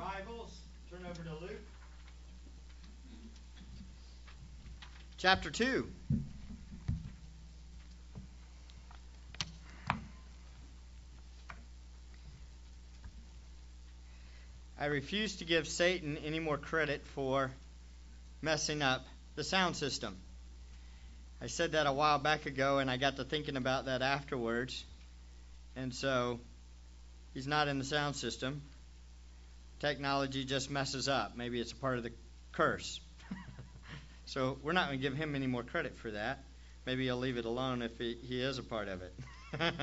Bibles, turn over to Luke chapter 2. I refuse to give Satan any more credit for messing up the sound system. I said that a while back ago, and I got to thinking about that afterwards. And so, he's not in the sound system. Technology just messes up. Maybe it's a part of the curse. so, we're not going to give him any more credit for that. Maybe he'll leave it alone if he, he is a part of it.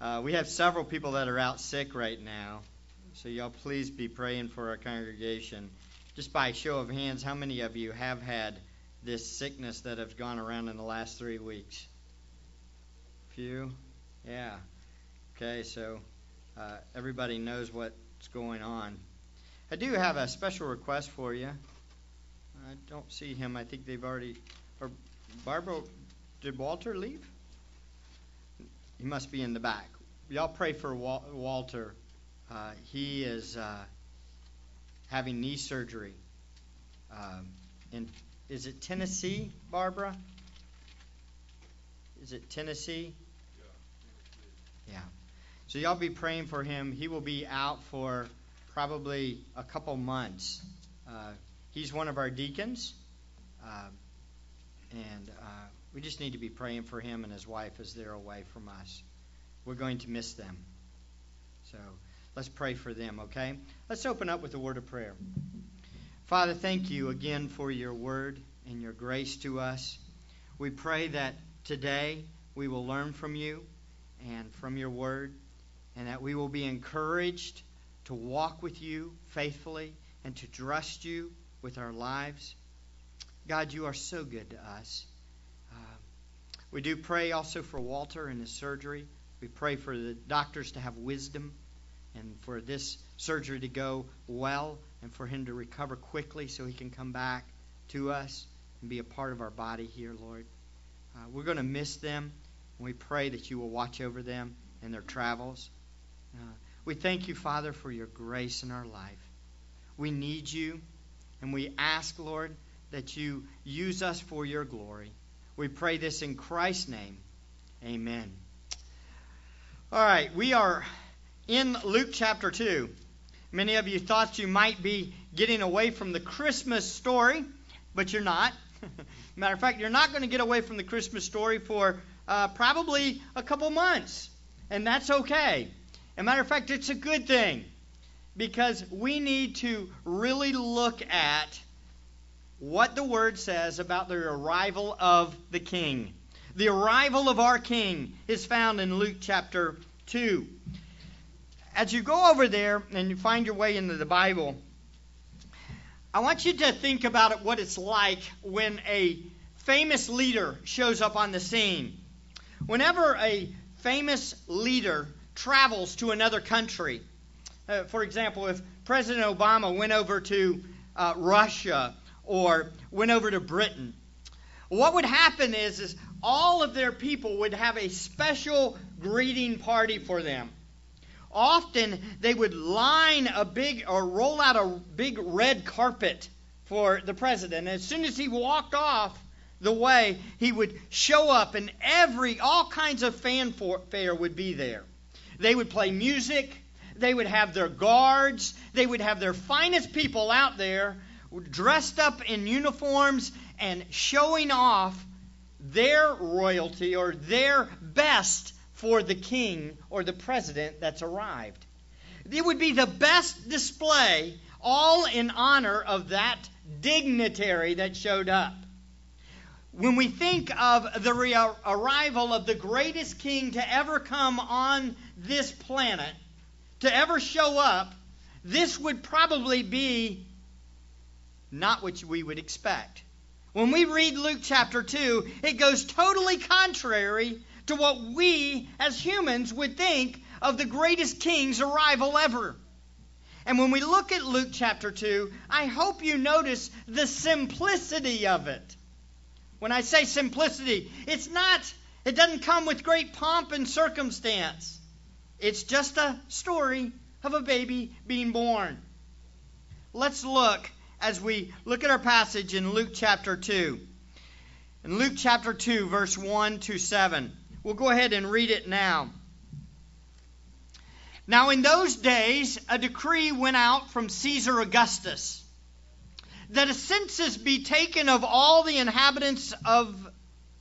Uh, we have several people that are out sick right now, so y'all please be praying for our congregation. Just by show of hands, how many of you have had this sickness that has gone around in the last three weeks? Few? Yeah. Okay, so uh, everybody knows what's going on. I do have a special request for you. I don't see him. I think they've already. Or Barbara, did Walter leave? He must be in the back. Y'all pray for Wal- Walter. Uh, he is uh, having knee surgery. Um, in is it Tennessee, Barbara? Is it Tennessee? Yeah. Yeah. So y'all be praying for him. He will be out for probably a couple months. Uh, he's one of our deacons, uh, and uh, we just need to be praying for him and his wife as they're away from us. We're going to miss them. So let's pray for them, okay? Let's open up with a word of prayer. Father, thank you again for your word and your grace to us. We pray that today we will learn from you and from your word, and that we will be encouraged to walk with you faithfully and to trust you with our lives. God, you are so good to us. We do pray also for Walter and his surgery. We pray for the doctors to have wisdom and for this surgery to go well and for him to recover quickly so he can come back to us and be a part of our body here, Lord. Uh, we're going to miss them, and we pray that you will watch over them in their travels. Uh, we thank you, Father, for your grace in our life. We need you, and we ask, Lord, that you use us for your glory. We pray this in Christ's name. Amen. All right, we are in Luke chapter 2. Many of you thought you might be getting away from the Christmas story, but you're not. Matter of fact, you're not going to get away from the Christmas story for uh, probably a couple months, and that's okay. A matter of fact, it's a good thing because we need to really look at what the word says about the arrival of the king. The arrival of our king is found in Luke chapter 2. As you go over there and you find your way into the Bible, I want you to think about what it's like when a famous leader shows up on the scene. Whenever a famous leader travels to another country, uh, for example, if President Obama went over to uh, Russia or went over to Britain. What would happen is, is all of their people would have a special greeting party for them. Often they would line a big or roll out a big red carpet for the president. As soon as he walked off the way, he would show up, and every all kinds of fanfare would be there. They would play music. They would have their guards. They would have their finest people out there dressed up in uniforms and showing off their royalty or their best for the king or the president that's arrived. It would be the best display, all in honor of that dignitary that showed up. When we think of the arrival of the greatest king to ever come on this planet, to ever show up, this would probably be not what we would expect. When we read Luke chapter 2, it goes totally contrary to what we as humans would think of the greatest king's arrival ever. And when we look at Luke chapter 2, I hope you notice the simplicity of it. When I say simplicity, it's not, it doesn't come with great pomp and circumstance. It's just a story of a baby being born. Let's look as we look at our passage in Luke chapter 2. In Luke chapter 2, verse 1 to 7. We'll go ahead and read it now. Now, in those days, a decree went out from Caesar Augustus that a census be taken of all the inhabitants of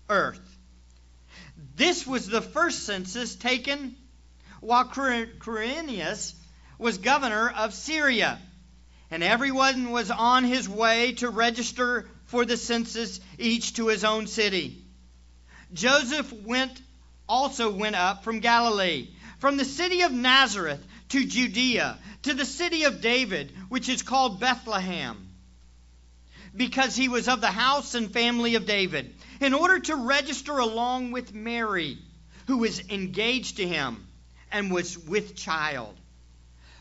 earth. This was the first census taken while Quirinius was governor of Syria, and everyone was on his way to register for the census, each to his own city. Joseph went also went up from Galilee, from the city of Nazareth to Judea, to the city of David, which is called Bethlehem because he was of the house and family of David, in order to register along with Mary, who was engaged to him and was with child.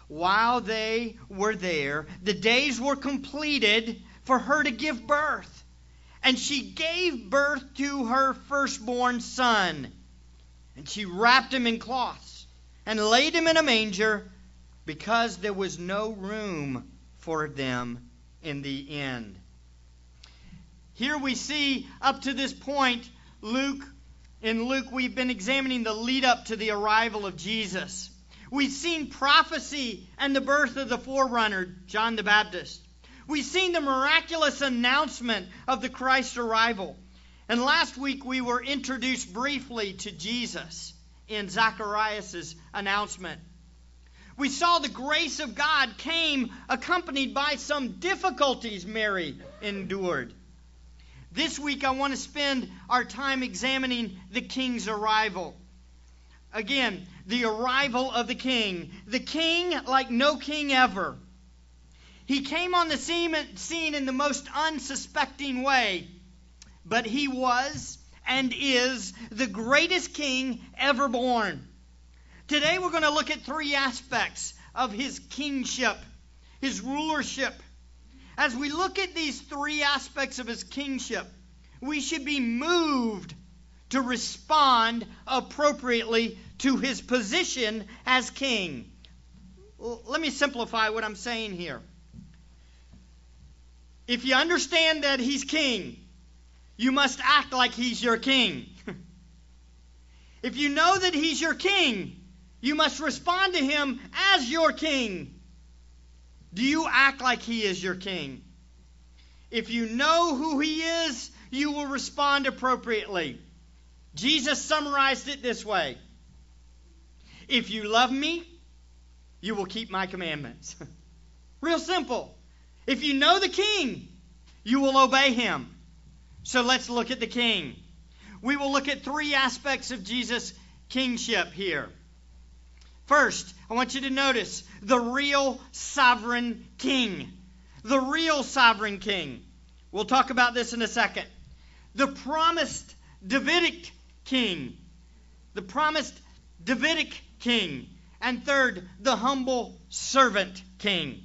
While they were there, the days were completed for her to give birth. And she gave birth to her firstborn son. And she wrapped him in cloths and laid him in a manger because there was no room for them in the inn. Here we see up to this point, Luke, in Luke, we've been examining the lead up to the arrival of Jesus. We've seen prophecy and the birth of the forerunner, John the Baptist. We've seen the miraculous announcement of the Christ arrival. And last week we were introduced briefly to Jesus in Zacharias' announcement. We saw the grace of God came accompanied by some difficulties Mary endured. This week, I want to spend our time examining the king's arrival. Again, the arrival of the king. The king, like no king ever. He came on the scene in the most unsuspecting way, but he was and is the greatest king ever born. Today, we're going to look at three aspects of his kingship, his rulership, as we look at these three aspects of his kingship, we should be moved to respond appropriately to his position as king. Let me simplify what I'm saying here. If you understand that he's king, you must act like he's your king. if you know that he's your king, you must respond to him as your king. Do you act like he is your king? If you know who he is, you will respond appropriately. Jesus summarized it this way If you love me, you will keep my commandments. Real simple. If you know the king, you will obey him. So let's look at the king. We will look at three aspects of Jesus' kingship here. First, I want you to notice the real sovereign king. The real sovereign king. We'll talk about this in a second. The promised Davidic king. The promised Davidic king. And third, the humble servant king.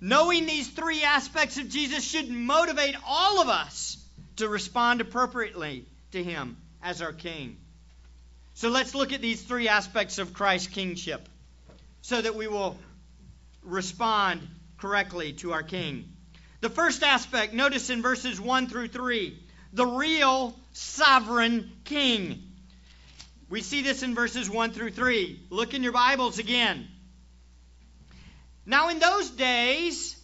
Knowing these three aspects of Jesus should motivate all of us to respond appropriately to him as our king. So let's look at these three aspects of Christ's kingship so that we will respond correctly to our king. The first aspect, notice in verses 1 through 3, the real sovereign king. We see this in verses 1 through 3. Look in your Bibles again. Now, in those days,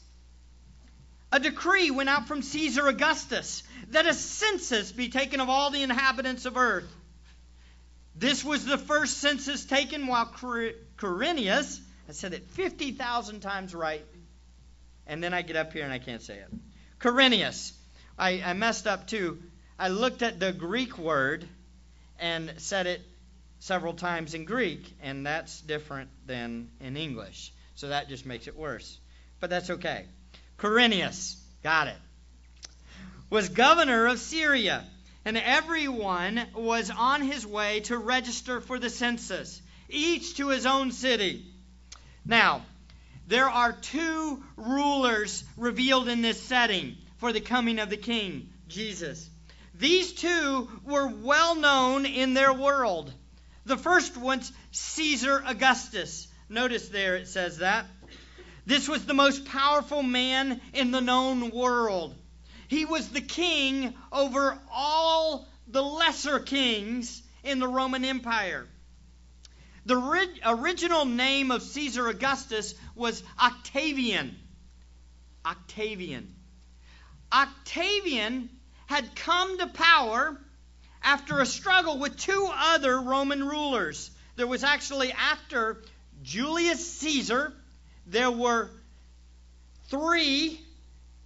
a decree went out from Caesar Augustus that a census be taken of all the inhabitants of earth. This was the first census taken while Quirinius, I said it 50,000 times right, and then I get up here and I can't say it. Quirinius. I, I messed up too. I looked at the Greek word and said it several times in Greek, and that's different than in English. So that just makes it worse. But that's okay. Quirinius, got it, was governor of Syria and everyone was on his way to register for the census, each to his own city. Now, there are two rulers revealed in this setting for the coming of the king, Jesus. These two were well known in their world. The first one's Caesar Augustus. Notice there it says that. This was the most powerful man in the known world. He was the king over all the lesser kings in the Roman Empire. The ri- original name of Caesar Augustus was Octavian. Octavian. Octavian had come to power after a struggle with two other Roman rulers. There was actually, after Julius Caesar, there were three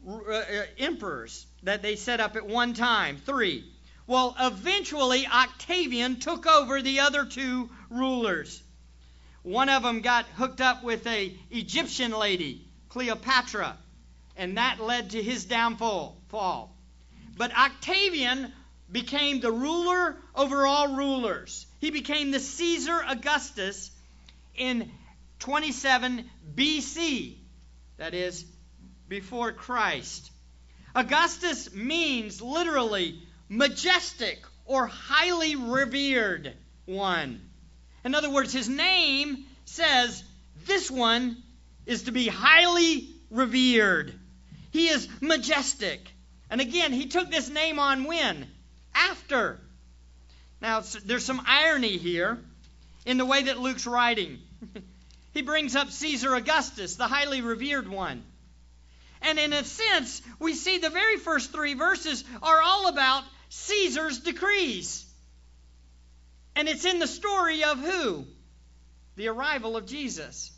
Uh, uh, emperors that they set up at one time. Three. Well, eventually, Octavian took over the other two rulers. One of them got hooked up with a Egyptian lady, Cleopatra, and that led to his downfall. Fall. But Octavian became the ruler over all rulers. He became the Caesar Augustus in 27 BC, that is, before Christ. Augustus means literally majestic or highly revered one. In other words, his name says this one is to be highly revered. He is majestic. And again, he took this name on when? After. Now, there's some irony here in the way that Luke's writing. he brings up Caesar Augustus, the highly revered one. And in a sense, we see the very first three verses are all about Caesar's decrees. And it's in the story of who? The arrival of Jesus.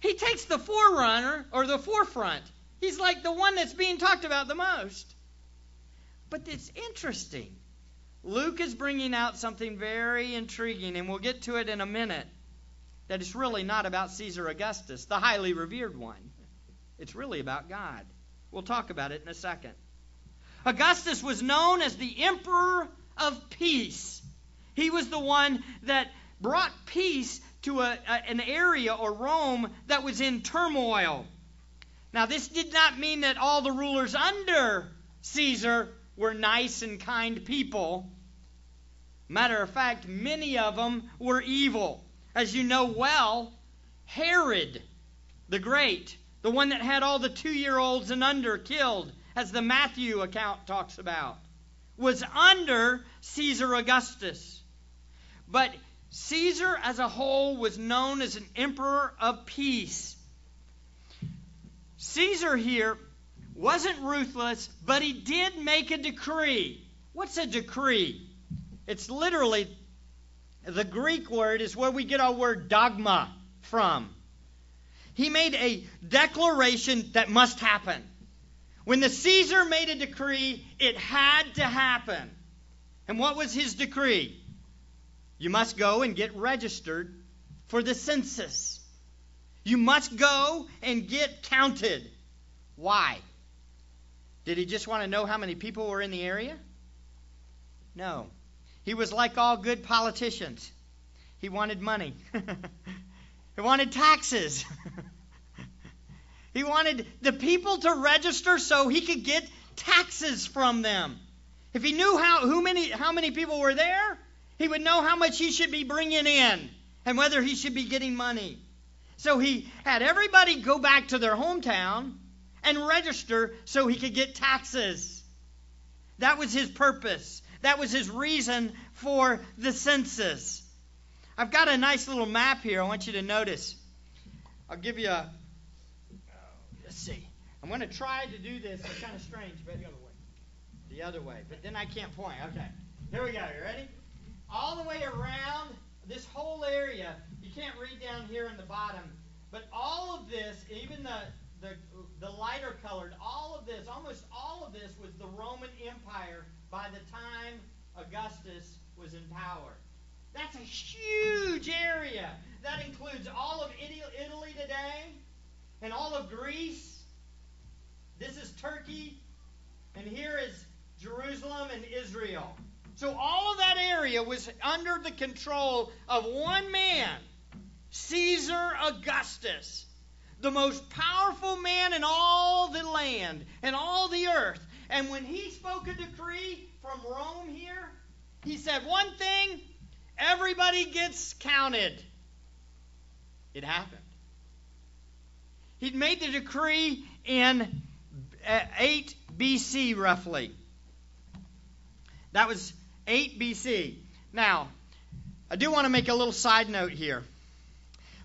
He takes the forerunner or the forefront. He's like the one that's being talked about the most. But it's interesting. Luke is bringing out something very intriguing, and we'll get to it in a minute. That it's really not about Caesar Augustus, the highly revered one. It's really about God. We'll talk about it in a second. Augustus was known as the Emperor of Peace. He was the one that brought peace to a, a, an area or Rome that was in turmoil. Now, this did not mean that all the rulers under Caesar were nice and kind people. Matter of fact, many of them were evil. As you know well, Herod the Great, the one that had all the two year olds and under killed, as the Matthew account talks about, was under Caesar Augustus. But Caesar as a whole was known as an emperor of peace. Caesar here wasn't ruthless, but he did make a decree. What's a decree? It's literally, the Greek word is where we get our word dogma from. He made a declaration that must happen. When the Caesar made a decree, it had to happen. And what was his decree? You must go and get registered for the census. You must go and get counted. Why? Did he just want to know how many people were in the area? No. He was like all good politicians. He wanted money. he wanted taxes. he wanted the people to register so he could get taxes from them. If he knew how, who many, how many people were there, he would know how much he should be bringing in and whether he should be getting money. So he had everybody go back to their hometown and register so he could get taxes. That was his purpose. That was his reason for the census. I've got a nice little map here I want you to notice. I'll give you a. let's see. I'm going to try to do this. It's kind of strange, but the other way. The other way. But then I can't point. Okay. Here we go. You ready? All the way around this whole area. You can't read down here in the bottom. But all of this, even the the, the lighter colored, all of this, almost all of this was the Roman Empire by the time Augustus was in power. That's a huge area. That includes all of Italy today and all of Greece. This is Turkey, and here is Jerusalem and Israel. So all of that area was under the control of one man, Caesar Augustus the most powerful man in all the land and all the earth. And when he spoke a decree from Rome here, he said one thing, everybody gets counted. It happened. He'd made the decree in uh, 8 BC, roughly. That was 8 BC. Now, I do want to make a little side note here.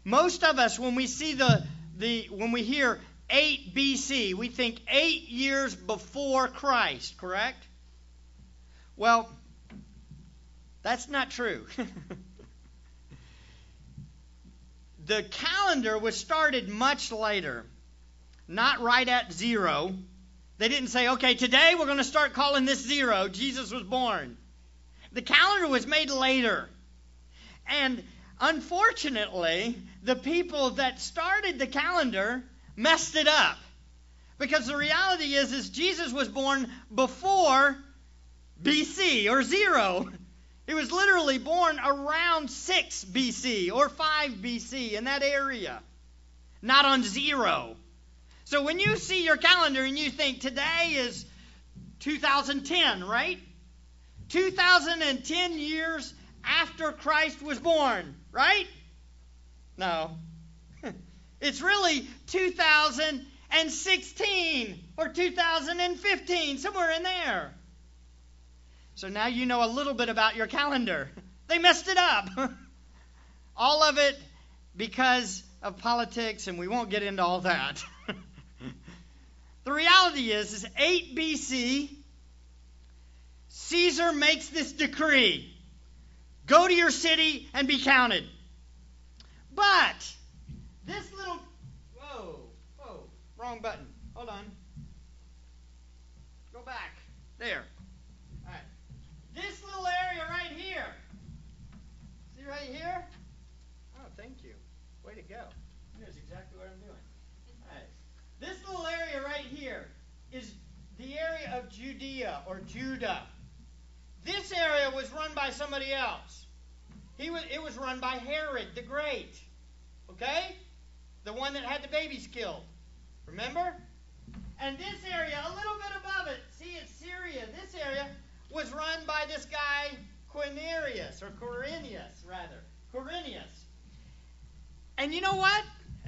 Most of us, when we see the, the when we hear 8 BC, we think eight years before Christ, correct? Well, that's not true. the calendar was started much later, not right at zero. They didn't say, okay, today we're going to start calling this zero. Jesus was born. The calendar was made later. And unfortunately, the people that started the calendar messed it up. Because the reality is, is Jesus was born before BC or zero. He was literally born around 6 BC or 5 BC in that area, not on zero. So when you see your calendar and you think today is 2010, right? 2010 years after Christ was born, right? No. it's really 2016 or 2015, somewhere in there. So now you know a little bit about your calendar. They messed it up. all of it because of politics, and we won't get into all that. the reality is, is 8 BC, Caesar makes this decree. Go to your city and be counted. But this little whoa, whoa, wrong button. Hold on. Go back. There. This little area right here. See right here? Oh, thank you. Way to go. He knows exactly what I'm doing. All right. This little area right here is the area of Judea or Judah. This area was run by somebody else. He was, it was run by Herod the Great. Okay? The one that had the babies killed. Remember? And this area, a little bit above it, see it's Syria. This area was run by this guy Quirinius, or Quirinius, rather. Quirinius. And you know what?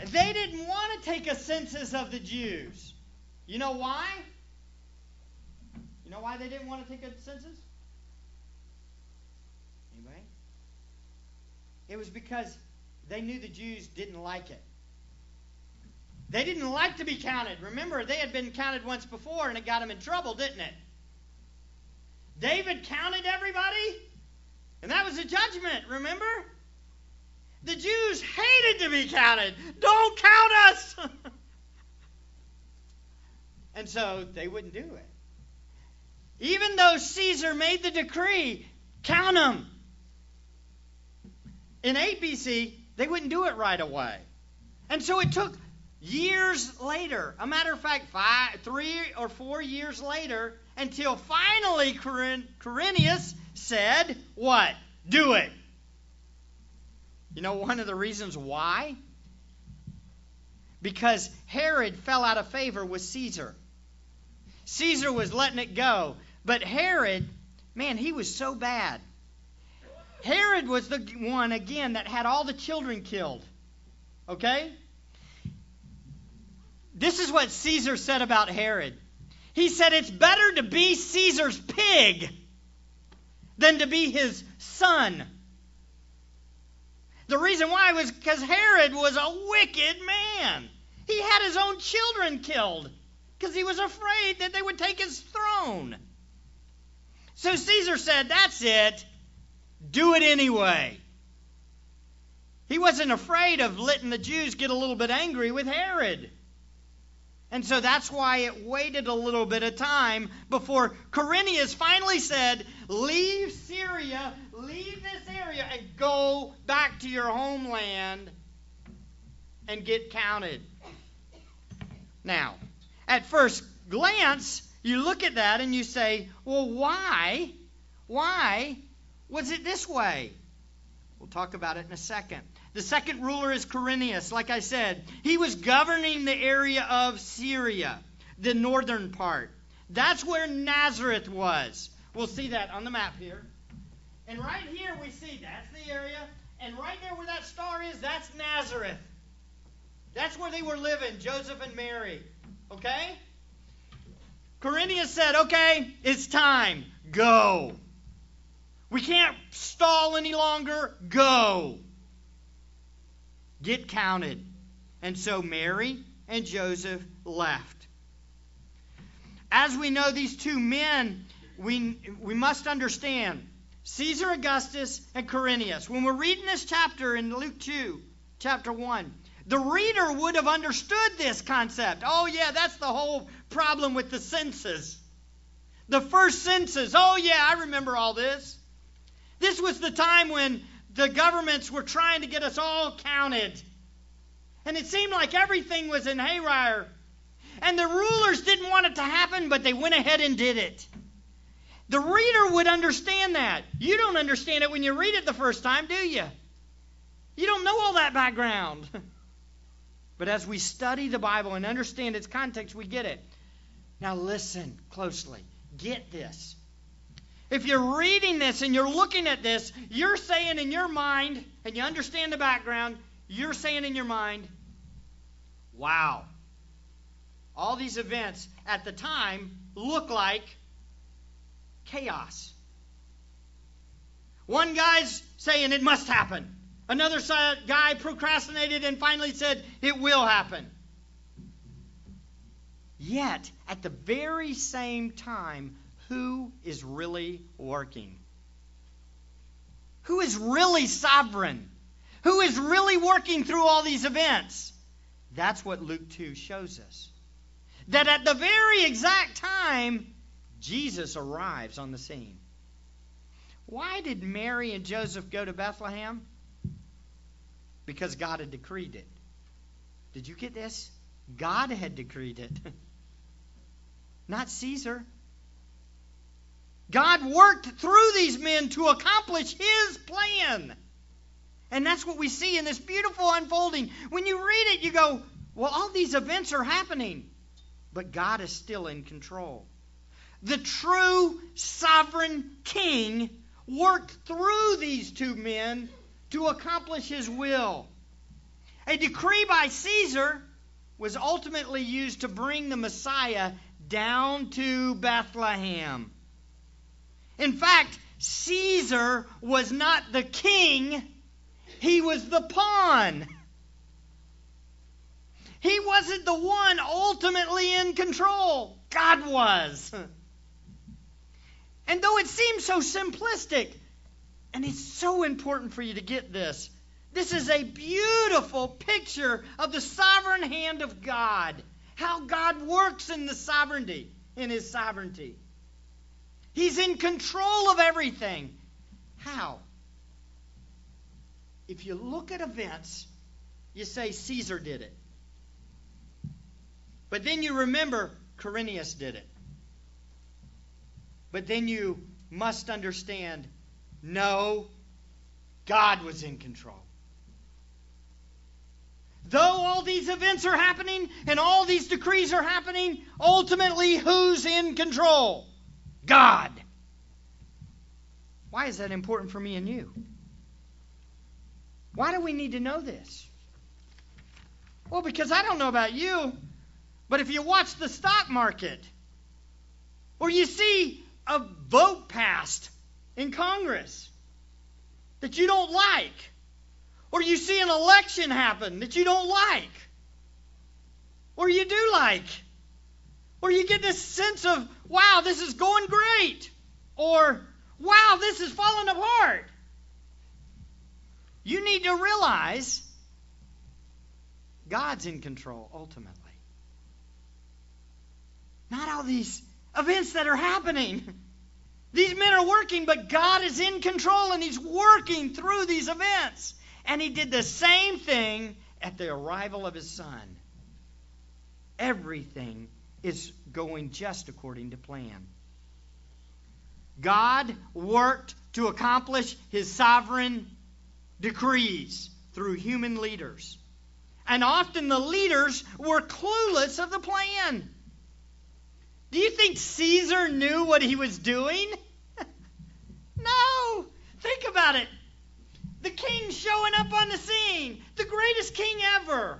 They didn't want to take a census of the Jews. You know why? You know why they didn't want to take a census? Anybody? It was because they knew the Jews didn't like it. They didn't like to be counted. Remember, they had been counted once before and it got them in trouble, didn't it? David counted everybody, and that was a judgment, remember? The Jews hated to be counted. Don't count us! and so they wouldn't do it. Even though Caesar made the decree, count them. In 8 BC, they wouldn't do it right away. And so it took years later, a matter of fact, five, three or four years later, until finally Quirinius said, What? Do it. You know one of the reasons why? Because Herod fell out of favor with Caesar. Caesar was letting it go. But Herod, man, he was so bad. Herod was the one, again, that had all the children killed. Okay? This is what Caesar said about Herod. He said it's better to be Caesar's pig than to be his son. The reason why was because Herod was a wicked man. He had his own children killed because he was afraid that they would take his throne. So Caesar said, That's it. Do it anyway. He wasn't afraid of letting the Jews get a little bit angry with Herod. And so that's why it waited a little bit of time before Quirinius finally said, Leave Syria, leave this area, and go back to your homeland and get counted. Now, at first glance, you look at that and you say, Well, why? Why was it this way? We'll talk about it in a second. The second ruler is Quirinius. Like I said, he was governing the area of Syria, the northern part. That's where Nazareth was. We'll see that on the map here. And right here we see that's the area. And right there where that star is, that's Nazareth. That's where they were living, Joseph and Mary. Okay? Quirinius said, okay, it's time. Go. We can't stall any longer. Go. Get counted. And so Mary and Joseph left. As we know these two men, we, we must understand Caesar Augustus and Quirinius. When we're reading this chapter in Luke 2, chapter 1, the reader would have understood this concept. Oh, yeah, that's the whole problem with the census. The first census. Oh, yeah, I remember all this. This was the time when the governments were trying to get us all counted. And it seemed like everything was in hayrire. And the rulers didn't want it to happen, but they went ahead and did it. The reader would understand that. You don't understand it when you read it the first time, do you? You don't know all that background. but as we study the Bible and understand its context, we get it. Now, listen closely. Get this. If you're reading this and you're looking at this, you're saying in your mind, and you understand the background, you're saying in your mind, wow, all these events at the time look like chaos. One guy's saying it must happen. Another guy procrastinated and finally said it will happen. Yet, at the very same time, who is really working? Who is really sovereign? Who is really working through all these events? That's what Luke 2 shows us. That at the very exact time, Jesus arrives on the scene. Why did Mary and Joseph go to Bethlehem? Because God had decreed it. Did you get this? God had decreed it, not Caesar. God worked through these men to accomplish his plan. And that's what we see in this beautiful unfolding. When you read it, you go, well, all these events are happening, but God is still in control. The true sovereign king worked through these two men to accomplish his will. A decree by Caesar was ultimately used to bring the Messiah down to Bethlehem. In fact, Caesar was not the king, he was the pawn. He wasn't the one ultimately in control, God was. And though it seems so simplistic, and it's so important for you to get this, this is a beautiful picture of the sovereign hand of God. How God works in the sovereignty, in his sovereignty. He's in control of everything. How? If you look at events, you say Caesar did it. But then you remember Quirinius did it. But then you must understand no, God was in control. Though all these events are happening and all these decrees are happening, ultimately, who's in control? God. Why is that important for me and you? Why do we need to know this? Well, because I don't know about you, but if you watch the stock market, or you see a vote passed in Congress that you don't like, or you see an election happen that you don't like, or you do like, or you get this sense of, wow, this is going great, or wow, this is falling apart. You need to realize God's in control ultimately. Not all these events that are happening. These men are working, but God is in control and He's working through these events. And He did the same thing at the arrival of His Son. Everything is going just according to plan. God worked to accomplish His sovereign decrees through human leaders. And often the leaders were clueless of the plan. Do you think Caesar knew what he was doing? No. Think about it. The king showing up on the scene, the greatest king ever.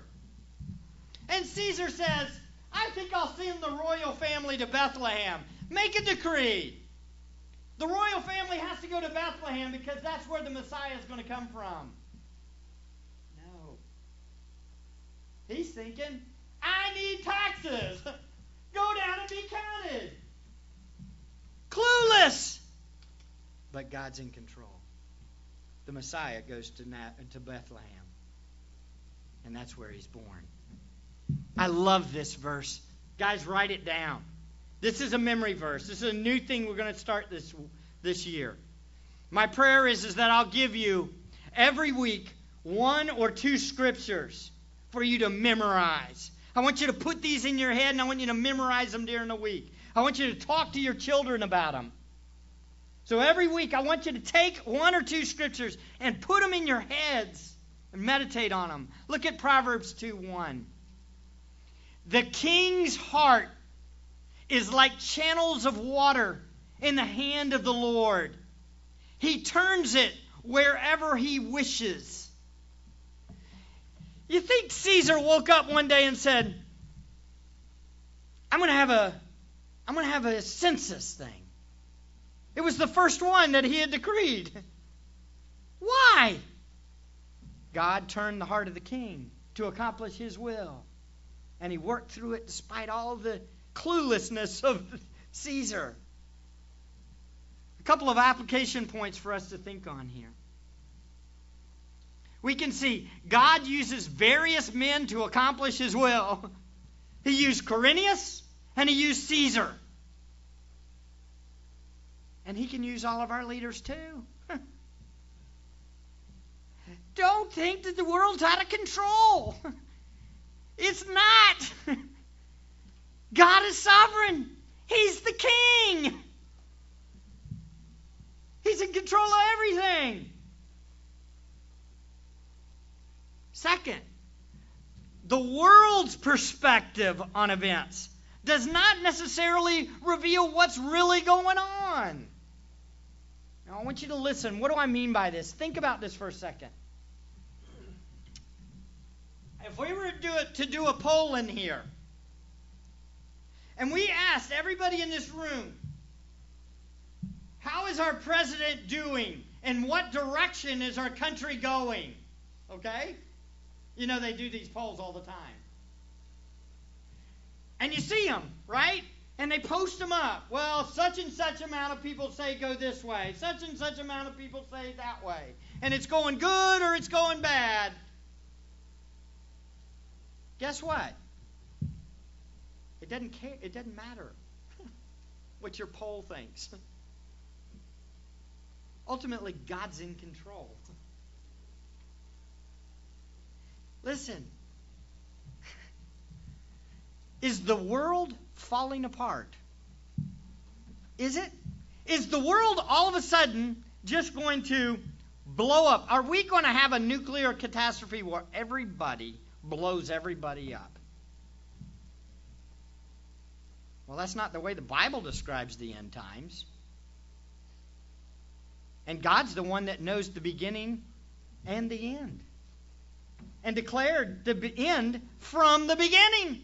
And Caesar says, I think I'll send the royal family to Bethlehem. Make a decree. The royal family has to go to Bethlehem because that's where the Messiah is going to come from. No. He's thinking, I need taxes. go down and be counted. Clueless. But God's in control. The Messiah goes to, to Bethlehem. And that's where he's born. I love this verse. Guys, write it down. This is a memory verse. This is a new thing we're going to start this, this year. My prayer is, is that I'll give you every week one or two scriptures for you to memorize. I want you to put these in your head and I want you to memorize them during the week. I want you to talk to your children about them. So every week, I want you to take one or two scriptures and put them in your heads and meditate on them. Look at Proverbs 2 1. The king's heart is like channels of water in the hand of the Lord. He turns it wherever he wishes. You think Caesar woke up one day and said, I'm going to have a I'm going to have a census thing. It was the first one that he had decreed. Why? God turned the heart of the king to accomplish his will. And he worked through it despite all the cluelessness of Caesar. A couple of application points for us to think on here. We can see God uses various men to accomplish his will. He used Quirinius and he used Caesar. And he can use all of our leaders too. Don't think that the world's out of control. It's not. God is sovereign. He's the king. He's in control of everything. Second, the world's perspective on events does not necessarily reveal what's really going on. Now, I want you to listen. What do I mean by this? Think about this for a second. If we were to do, it, to do a poll in here, and we asked everybody in this room, how is our president doing? And what direction is our country going? Okay? You know, they do these polls all the time. And you see them, right? And they post them up. Well, such and such amount of people say go this way. Such and such amount of people say that way. And it's going good or it's going bad. Guess what? It doesn't care. It doesn't matter what your poll thinks. Ultimately, God's in control. Listen, is the world falling apart? Is it? Is the world all of a sudden just going to blow up? Are we going to have a nuclear catastrophe where everybody blows everybody up? Well, that's not the way the Bible describes the end times. And God's the one that knows the beginning and the end. And declared the end from the beginning.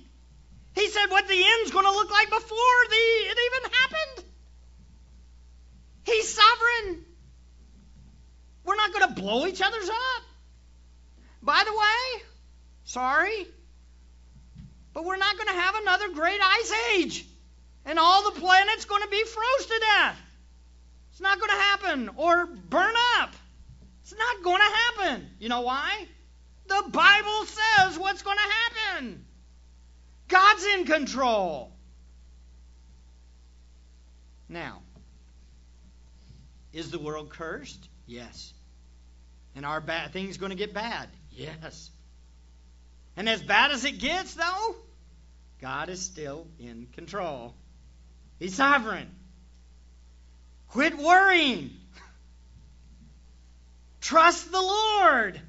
He said what the end's going to look like before the, it even happened. He's sovereign. We're not going to blow each other's up. By the way, sorry, but we're not going to have another great ice age. And all the planet's going to be froze to death. It's not going to happen. Or burn up. It's not going to happen. You know why? The Bible says what's going to happen. God's in control. Now, is the world cursed? Yes. And are bad things going to get bad? Yes. And as bad as it gets, though, God is still in control. He's sovereign. Quit worrying. Trust the Lord.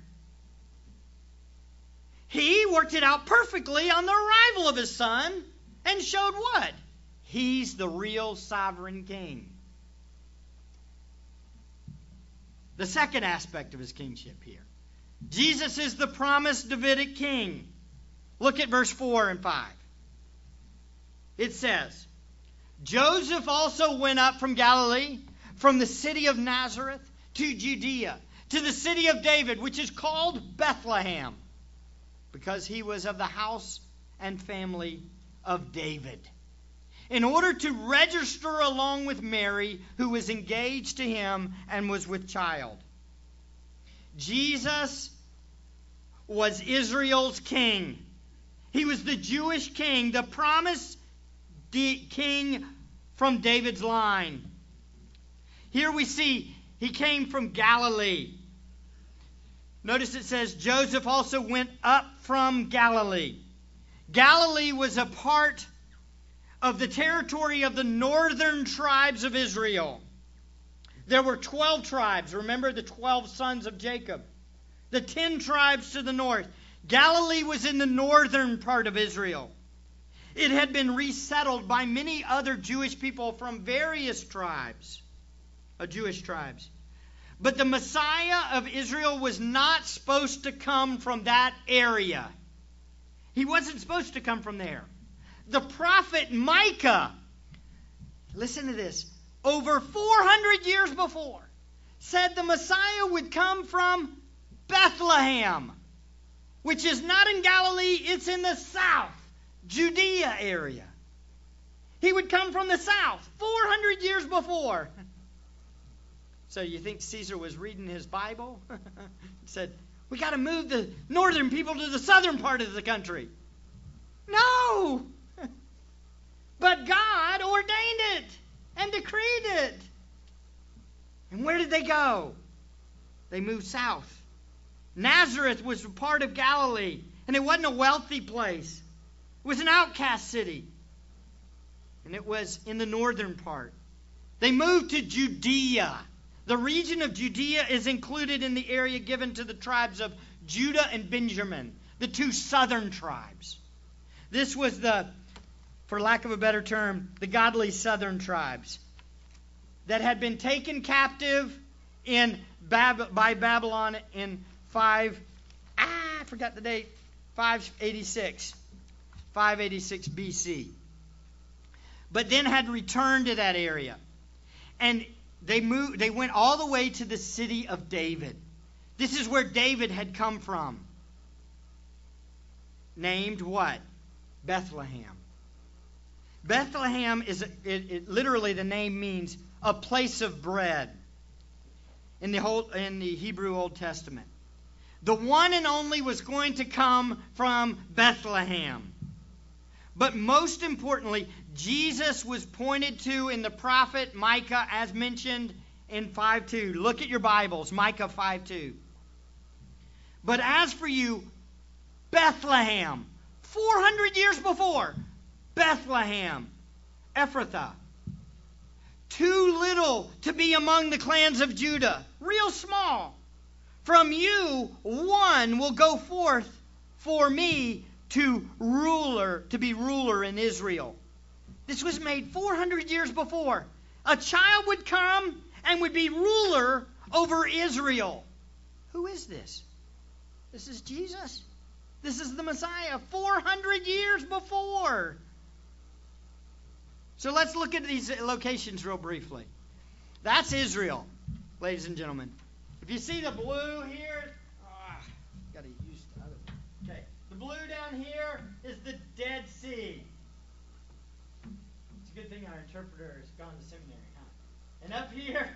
He worked it out perfectly on the arrival of his son and showed what? He's the real sovereign king. the second aspect of his kingship here. Jesus is the promised Davidic king. Look at verse 4 and 5. It says, Joseph also went up from Galilee, from the city of Nazareth to Judea, to the city of David, which is called Bethlehem, because he was of the house and family of David, in order to register along with Mary, who was engaged to him and was with child. Jesus was Israel's king. He was the Jewish king, the promised king from David's line. Here we see he came from Galilee. Notice it says Joseph also went up from Galilee. Galilee was a part of the territory of the northern tribes of Israel. There were 12 tribes. Remember the 12 sons of Jacob? The 10 tribes to the north. Galilee was in the northern part of Israel. It had been resettled by many other Jewish people from various tribes, uh, Jewish tribes. But the Messiah of Israel was not supposed to come from that area. He wasn't supposed to come from there. The prophet Micah, listen to this, over 400 years before, said the Messiah would come from Bethlehem, which is not in Galilee, it's in the south, Judea area. He would come from the south 400 years before. So you think Caesar was reading his Bible? said, we got to move the northern people to the southern part of the country. No! but God ordained it and decreed it. And where did they go? They moved south. Nazareth was a part of Galilee, and it wasn't a wealthy place. It was an outcast city. And it was in the northern part. They moved to Judea. The region of Judea is included in the area given to the tribes of Judah and Benjamin, the two southern tribes. This was the, for lack of a better term, the godly southern tribes that had been taken captive in Bab- by Babylon in 5, ah, I forgot the date, 586, 586 BC. But then had returned to that area. And they moved they went all the way to the city of David. This is where David had come from. Named what? Bethlehem. Bethlehem is it, it, literally the name means a place of bread in the whole in the Hebrew Old Testament. The one and only was going to come from Bethlehem. But most importantly, Jesus was pointed to in the prophet Micah as mentioned in 5:2. Look at your Bibles, Micah 5:2. But as for you, Bethlehem, 400 years before, Bethlehem, Ephrathah, too little to be among the clans of Judah, real small. From you, one will go forth for me to ruler, to be ruler in Israel. This was made 400 years before. A child would come and would be ruler over Israel. Who is this? This is Jesus. This is the Messiah 400 years before. So let's look at these locations real briefly. That's Israel, ladies and gentlemen. If you see the blue here, blue down here is the Dead Sea. It's a good thing our interpreter has gone to seminary, huh? And up here,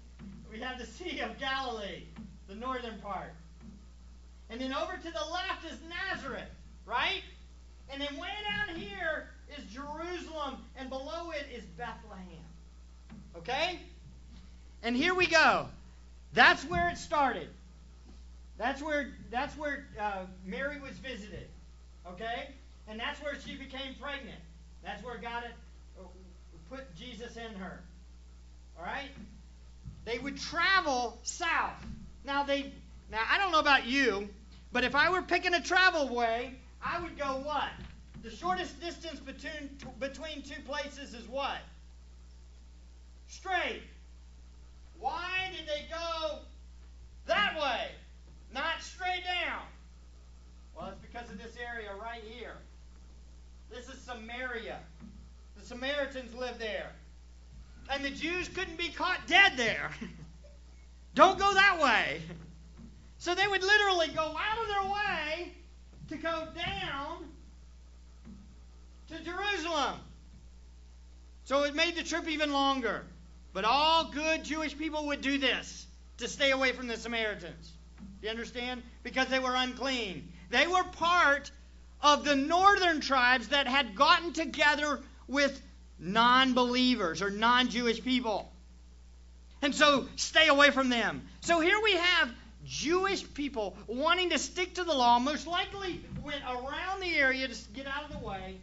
we have the Sea of Galilee, the northern part. And then over to the left is Nazareth, right? And then way down here is Jerusalem, and below it is Bethlehem. Okay? And here we go. That's where it started. That's where that's where uh, Mary was visited, okay? And that's where she became pregnant. That's where God uh, put Jesus in her. All right? They would travel south. Now they now I don't know about you, but if I were picking a travel way, I would go what? The shortest distance between between two places is what? Straight. Why did they go that way, not straight down. Well, it's because of this area right here. This is Samaria. The Samaritans live there. And the Jews couldn't be caught dead there. Don't go that way. So they would literally go out of their way to go down to Jerusalem. So it made the trip even longer. But all good Jewish people would do this to stay away from the Samaritans. Do you understand? Because they were unclean. They were part of the northern tribes that had gotten together with non believers or non Jewish people. And so stay away from them. So here we have Jewish people wanting to stick to the law, most likely went around the area to get out of the way,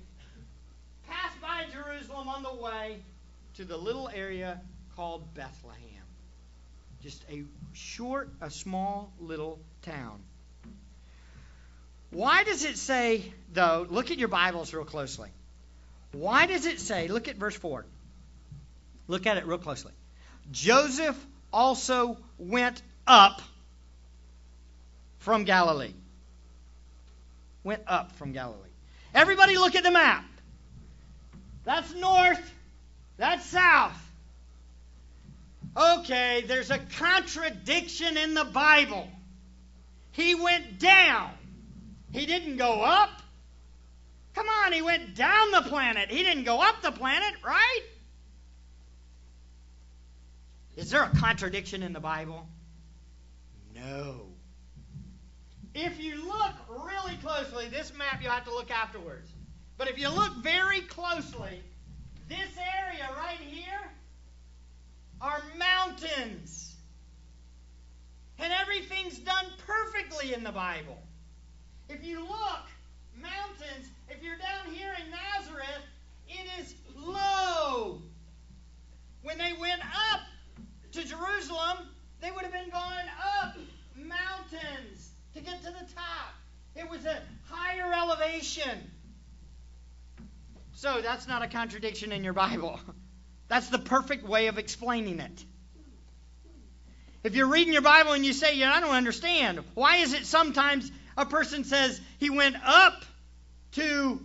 passed by Jerusalem on the way to the little area called Bethlehem. Just a short, a small little town. Why does it say, though, look at your Bibles real closely. Why does it say, look at verse 4. Look at it real closely. Joseph also went up from Galilee. Went up from Galilee. Everybody look at the map. That's north. That's south. Okay, there's a contradiction in the Bible. He went down. He didn't go up. Come on, he went down the planet. He didn't go up the planet, right? Is there a contradiction in the Bible? No. If you look really closely, this map you'll have to look afterwards. But if you look very closely, this area right here are mountains. And everything's done perfectly in the Bible. If you look, mountains, if you're down here in Nazareth, it is low. When they went up to Jerusalem, they would have been going up mountains to get to the top. It was a higher elevation. So that's not a contradiction in your Bible. That's the perfect way of explaining it. If you're reading your Bible and you say, yeah, I don't understand, why is it sometimes a person says he went up to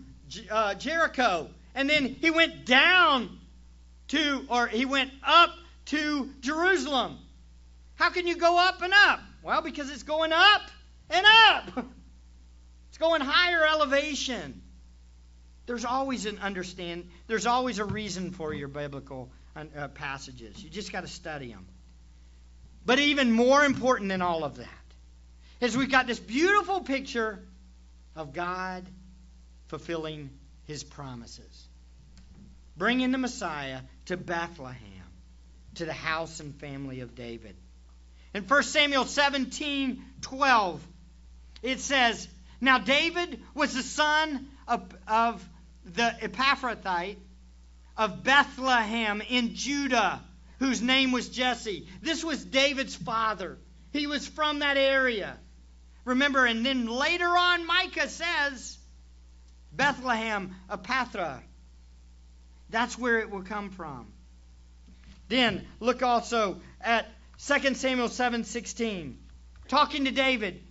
uh, Jericho and then he went down to, or he went up to Jerusalem? How can you go up and up? Well, because it's going up and up. It's going higher elevation. There's always an understand. There's always a reason for your biblical uh, passages. You just got to study them. But even more important than all of that is we've got this beautiful picture of God fulfilling His promises, bringing the Messiah to Bethlehem, to the house and family of David. In 1 Samuel 17 12, it says, Now David was the son of, of the Ephrathite of Bethlehem in Judah, whose name was Jesse. This was David's father. He was from that area. Remember, and then later on, Micah says, Bethlehem, Ephrathah. That's where it will come from. Then look also at 2 Samuel 7:16. Talking to David,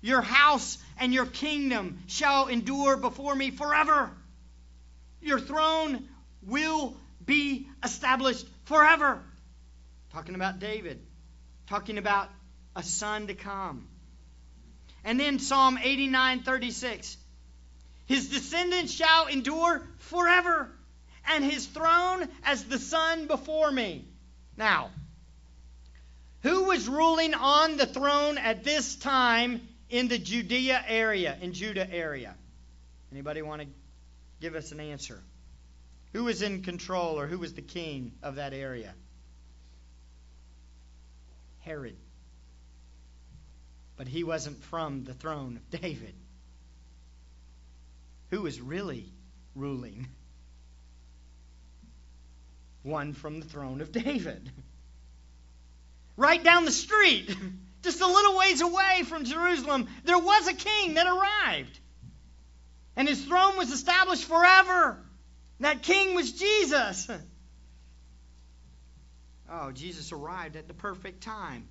your house and your kingdom shall endure before me forever. Your throne will be established forever. Talking about David, talking about a son to come. And then Psalm 89:36. His descendants shall endure forever, and his throne as the sun before me. Now, who was ruling on the throne at this time in the Judea area, in Judah area? Anybody want to give us an answer. Who was in control or who was the king of that area? Herod. But he wasn't from the throne of David. Who was really ruling? One from the throne of David. Right down the street, just a little ways away from Jerusalem, there was a king that arrived. And his throne was established forever. That king was Jesus. Oh, Jesus arrived at the perfect time.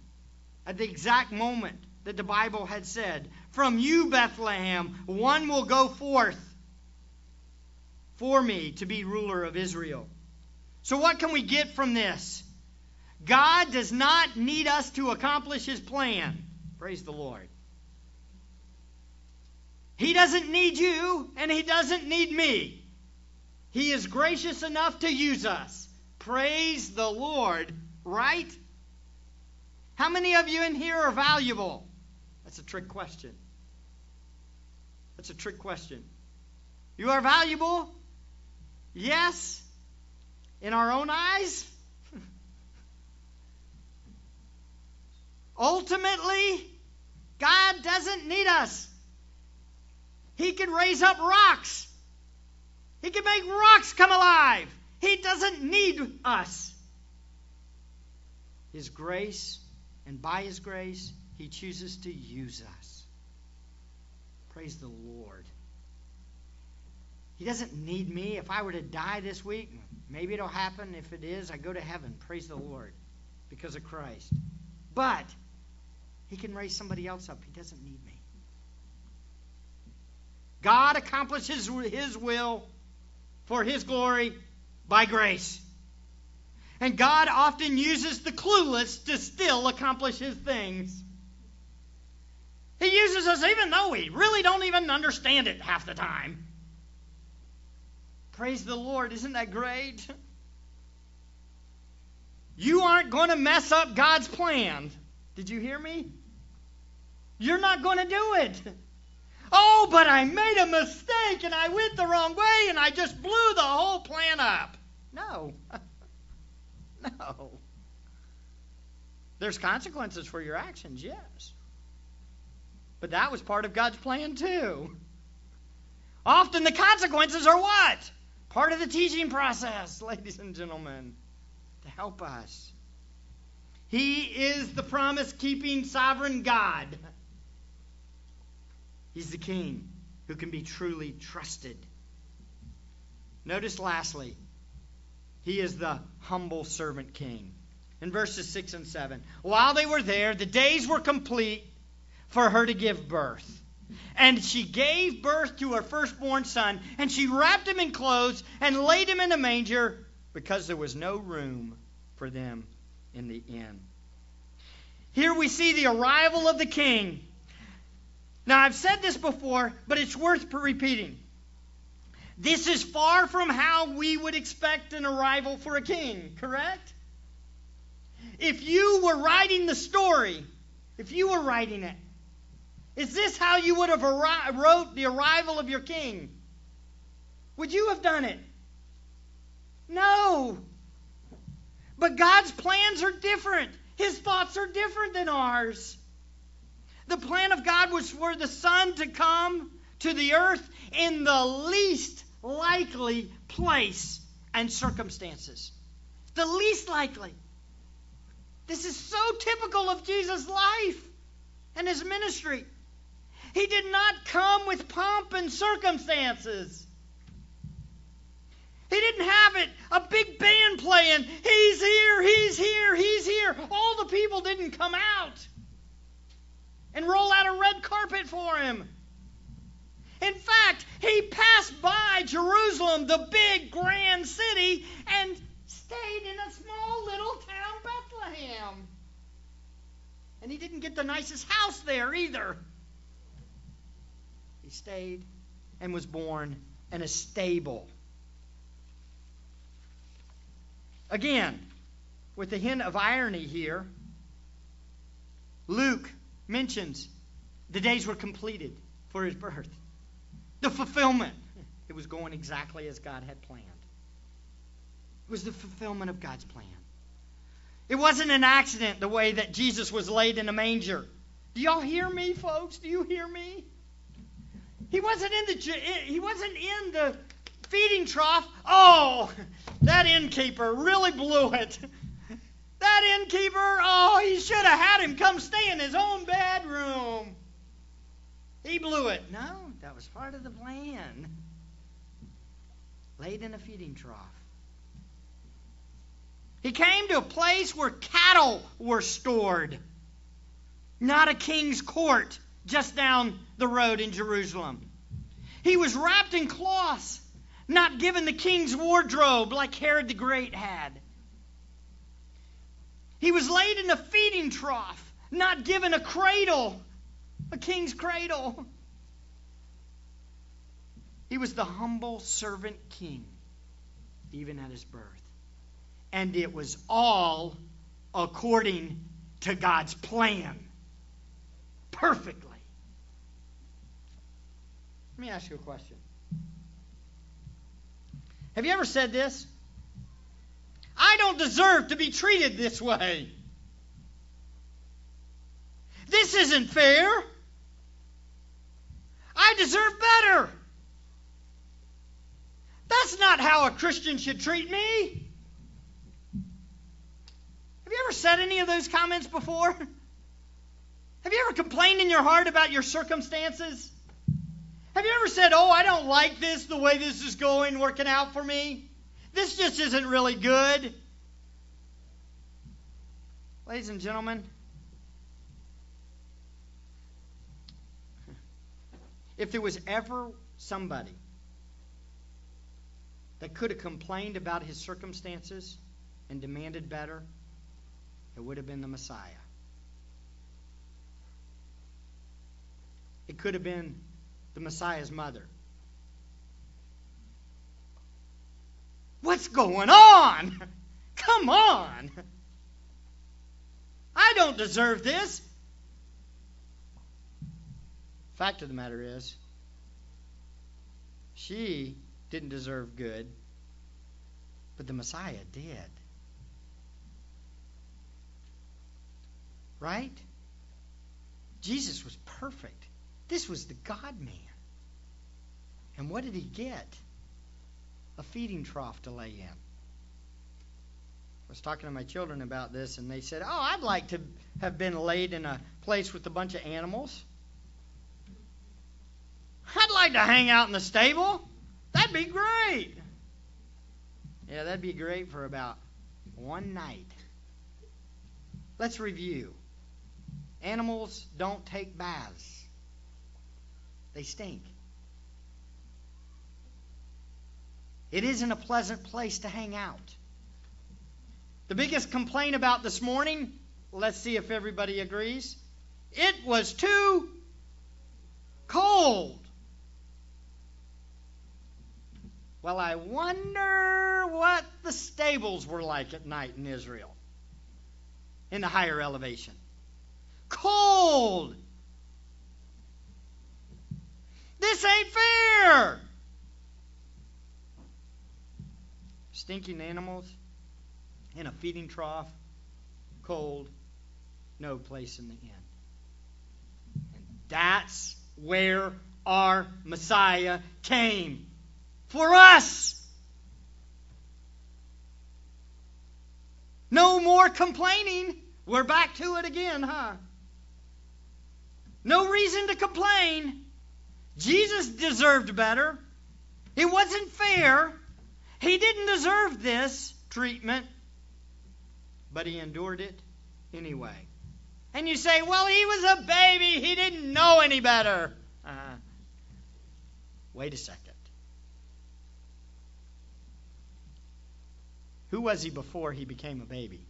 at the exact moment that the Bible had said, From you, Bethlehem, one will go forth for me to be ruler of Israel. So, what can we get from this? God does not need us to accomplish his plan. Praise the Lord. He doesn't need you, and he doesn't need me. He is gracious enough to use us. Praise the Lord, right? How many of you in here are valuable? That's a trick question. That's a trick question. You are valuable? Yes. In our own eyes? Ultimately, God doesn't need us. He can raise up rocks. He can make rocks come alive. He doesn't need us. His grace, and by His grace, He chooses to use us. Praise the Lord. He doesn't need me. If I were to die this week, maybe it'll happen. If it is, I go to heaven. Praise the Lord because of Christ. But He can raise somebody else up. He doesn't need. God accomplishes His will for His glory by grace. And God often uses the clueless to still accomplish His things. He uses us even though we really don't even understand it half the time. Praise the Lord. Isn't that great? You aren't going to mess up God's plan. Did you hear me? You're not going to do it. Oh, but I made a mistake and I went the wrong way and I just blew the whole plan up. No. no. There's consequences for your actions, yes. But that was part of God's plan, too. Often the consequences are what? Part of the teaching process, ladies and gentlemen, to help us. He is the promise keeping sovereign God. He's the king who can be truly trusted. Notice lastly, he is the humble servant king. In verses 6 and 7, while they were there, the days were complete for her to give birth. And she gave birth to her firstborn son, and she wrapped him in clothes and laid him in a manger because there was no room for them in the inn. Here we see the arrival of the king now, I've said this before, but it's worth repeating. This is far from how we would expect an arrival for a king, correct? If you were writing the story, if you were writing it, is this how you would have arri- wrote the arrival of your king? Would you have done it? No. But God's plans are different. His thoughts are different than ours. The plan of God was for the Son to come to the earth in the least likely place and circumstances. The least likely. This is so typical of Jesus' life and his ministry. He did not come with pomp and circumstances. He didn't have it, a big band playing. He's here, he's here, he's here. All the people didn't come out and roll out a red carpet for him. In fact, he passed by Jerusalem, the big grand city, and stayed in a small little town, Bethlehem. And he didn't get the nicest house there either. He stayed and was born in a stable. Again, with a hint of irony here, Luke mentions the days were completed for his birth. The fulfillment. It was going exactly as God had planned. It was the fulfillment of God's plan. It wasn't an accident the way that Jesus was laid in a manger. Do y'all hear me, folks? Do you hear me? He wasn't in the he wasn't in the feeding trough. Oh, that innkeeper really blew it. That innkeeper, oh, he should have had him come stay in his own bedroom. He blew it. No, that was part of the plan. Laid in a feeding trough. He came to a place where cattle were stored. not a king's court just down the road in Jerusalem. He was wrapped in cloths, not given the king's wardrobe like Herod the Great had. He was laid in a feeding trough, not given a cradle, a king's cradle. He was the humble servant king, even at his birth. And it was all according to God's plan. Perfectly. Let me ask you a question. Have you ever said this? I don't deserve to be treated this way. This isn't fair. I deserve better. That's not how a Christian should treat me. Have you ever said any of those comments before? Have you ever complained in your heart about your circumstances? Have you ever said, Oh, I don't like this, the way this is going, working out for me? This just isn't really good. Ladies and gentlemen, if there was ever somebody that could have complained about his circumstances and demanded better, it would have been the Messiah. It could have been the Messiah's mother. What's going on? Come on. I don't deserve this. Fact of the matter is, she didn't deserve good, but the Messiah did. Right? Jesus was perfect. This was the God man. And what did he get? A feeding trough to lay in. I was talking to my children about this, and they said, Oh, I'd like to have been laid in a place with a bunch of animals. I'd like to hang out in the stable. That'd be great. Yeah, that'd be great for about one night. Let's review. Animals don't take baths. They stink. It isn't a pleasant place to hang out. The biggest complaint about this morning, let's see if everybody agrees, it was too cold. Well, I wonder what the stables were like at night in Israel, in the higher elevation. Cold. This ain't fair. Stinking animals in a feeding trough, cold, no place in the inn. And that's where our Messiah came for us. No more complaining. We're back to it again, huh? No reason to complain. Jesus deserved better. It wasn't fair. He didn't deserve this treatment, but he endured it anyway. And you say, well, he was a baby. He didn't know any better. Uh, wait a second. Who was he before he became a baby?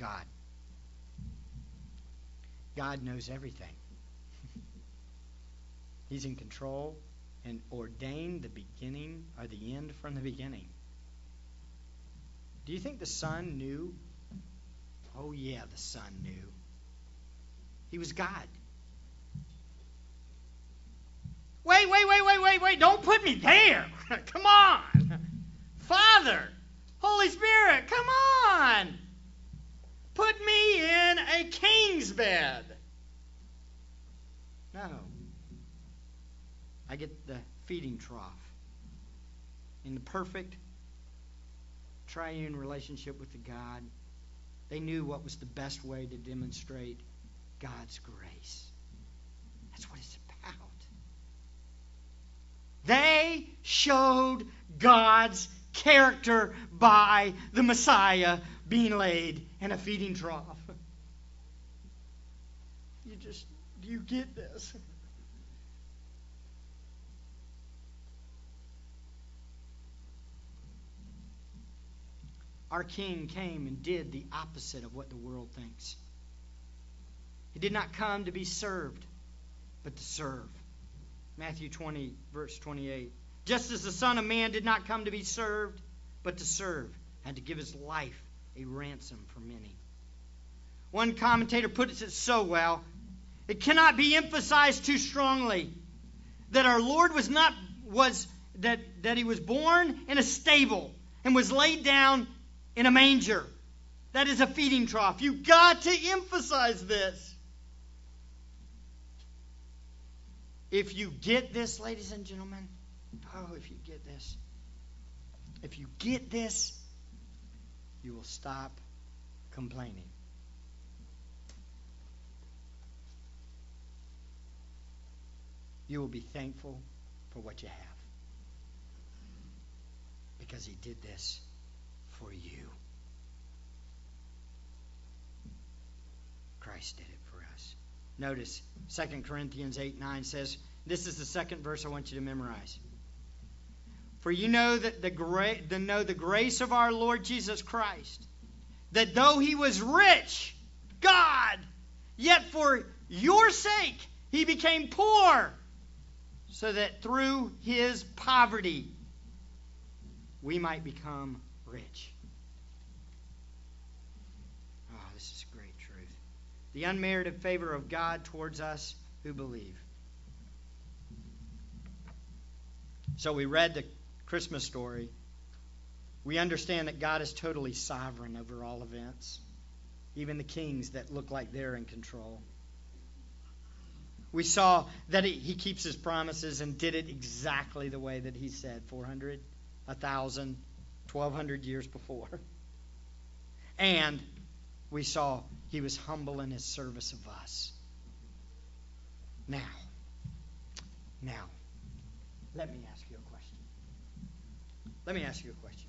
God. God knows everything. He's in control and ordained the beginning or the end from the beginning. Do you think the Son knew? Oh, yeah, the Son knew. He was God. Wait, wait, wait, wait, wait, wait. Don't put me there. come on. Father, Holy Spirit, come on. Put me in a king's bed. No. I get the feeding trough in the perfect triune relationship with the God. They knew what was the best way to demonstrate God's grace. That's what it's about. They showed God's character by the Messiah being laid in a feeding trough. you just, do you get this. Our King came and did the opposite of what the world thinks. He did not come to be served, but to serve. Matthew 20, verse 28. Just as the Son of Man did not come to be served, but to serve, and to give his life a ransom for many. One commentator puts it so well it cannot be emphasized too strongly that our Lord was not was that, that he was born in a stable and was laid down in a manger. That is a feeding trough. You've got to emphasize this. If you get this, ladies and gentlemen, oh, if you get this, if you get this, you will stop complaining. You will be thankful for what you have. Because he did this for you. Christ did it for us. Notice 2 Corinthians 8 9 says, This is the second verse I want you to memorize. For you know that the, gra- the know the grace of our Lord Jesus Christ, that though he was rich, God, yet for your sake he became poor, so that through his poverty we might become rich. Oh, this is great truth. The unmerited favor of God towards us who believe. So we read the Christmas story. We understand that God is totally sovereign over all events, even the kings that look like they're in control. We saw that he keeps his promises and did it exactly the way that he said 400, 1,000, 1,200 years before. And we saw he was humble in his service of us. Now, now, let me ask you a question. Let me ask you a question.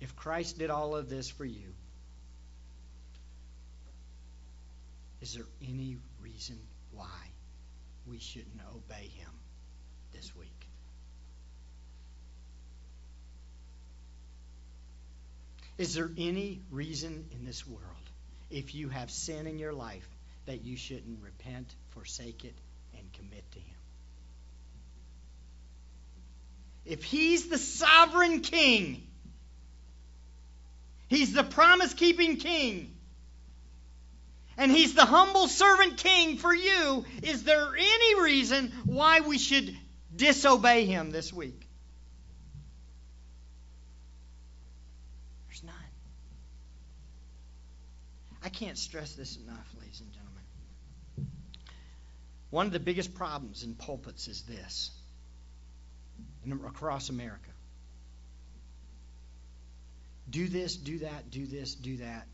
If Christ did all of this for you, is there any reason why we shouldn't obey him this week? Is there any reason in this world, if you have sin in your life, that you shouldn't repent, forsake it, and commit to Him? If He's the sovereign King, He's the promise keeping King, and He's the humble servant King for you, is there any reason why we should disobey Him this week? I can't stress this enough, ladies and gentlemen. One of the biggest problems in pulpits is this across America. Do this, do that, do this, do that.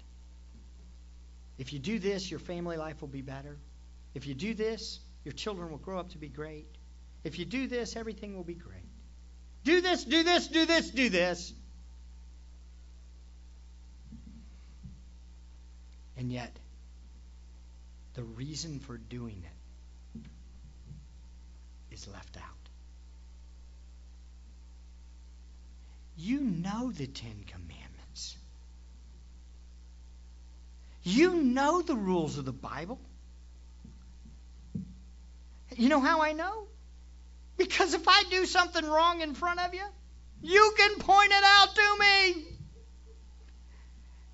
If you do this, your family life will be better. If you do this, your children will grow up to be great. If you do this, everything will be great. Do this, do this, do this, do this. And yet, the reason for doing it is left out. You know the Ten Commandments. You know the rules of the Bible. You know how I know? Because if I do something wrong in front of you, you can point it out to me.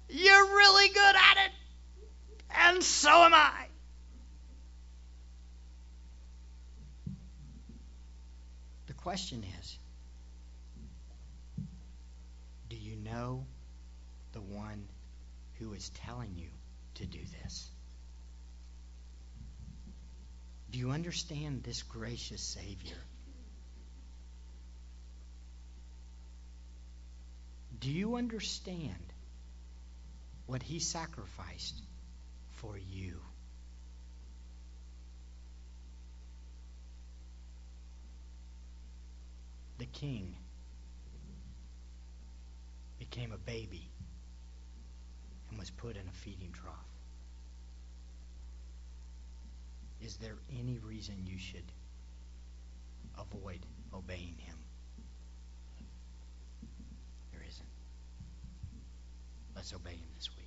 You're really good at it and so am I. The question is do you know the one who is telling you to do this? Do you understand this gracious Savior? Do you understand what he sacrificed for you. The king became a baby and was put in a feeding trough. Is there any reason you should avoid obeying him? There isn't. Let's obey him this week.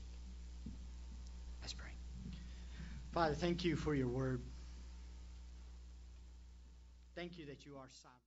Father, thank you for your word. Thank you that you are sovereign.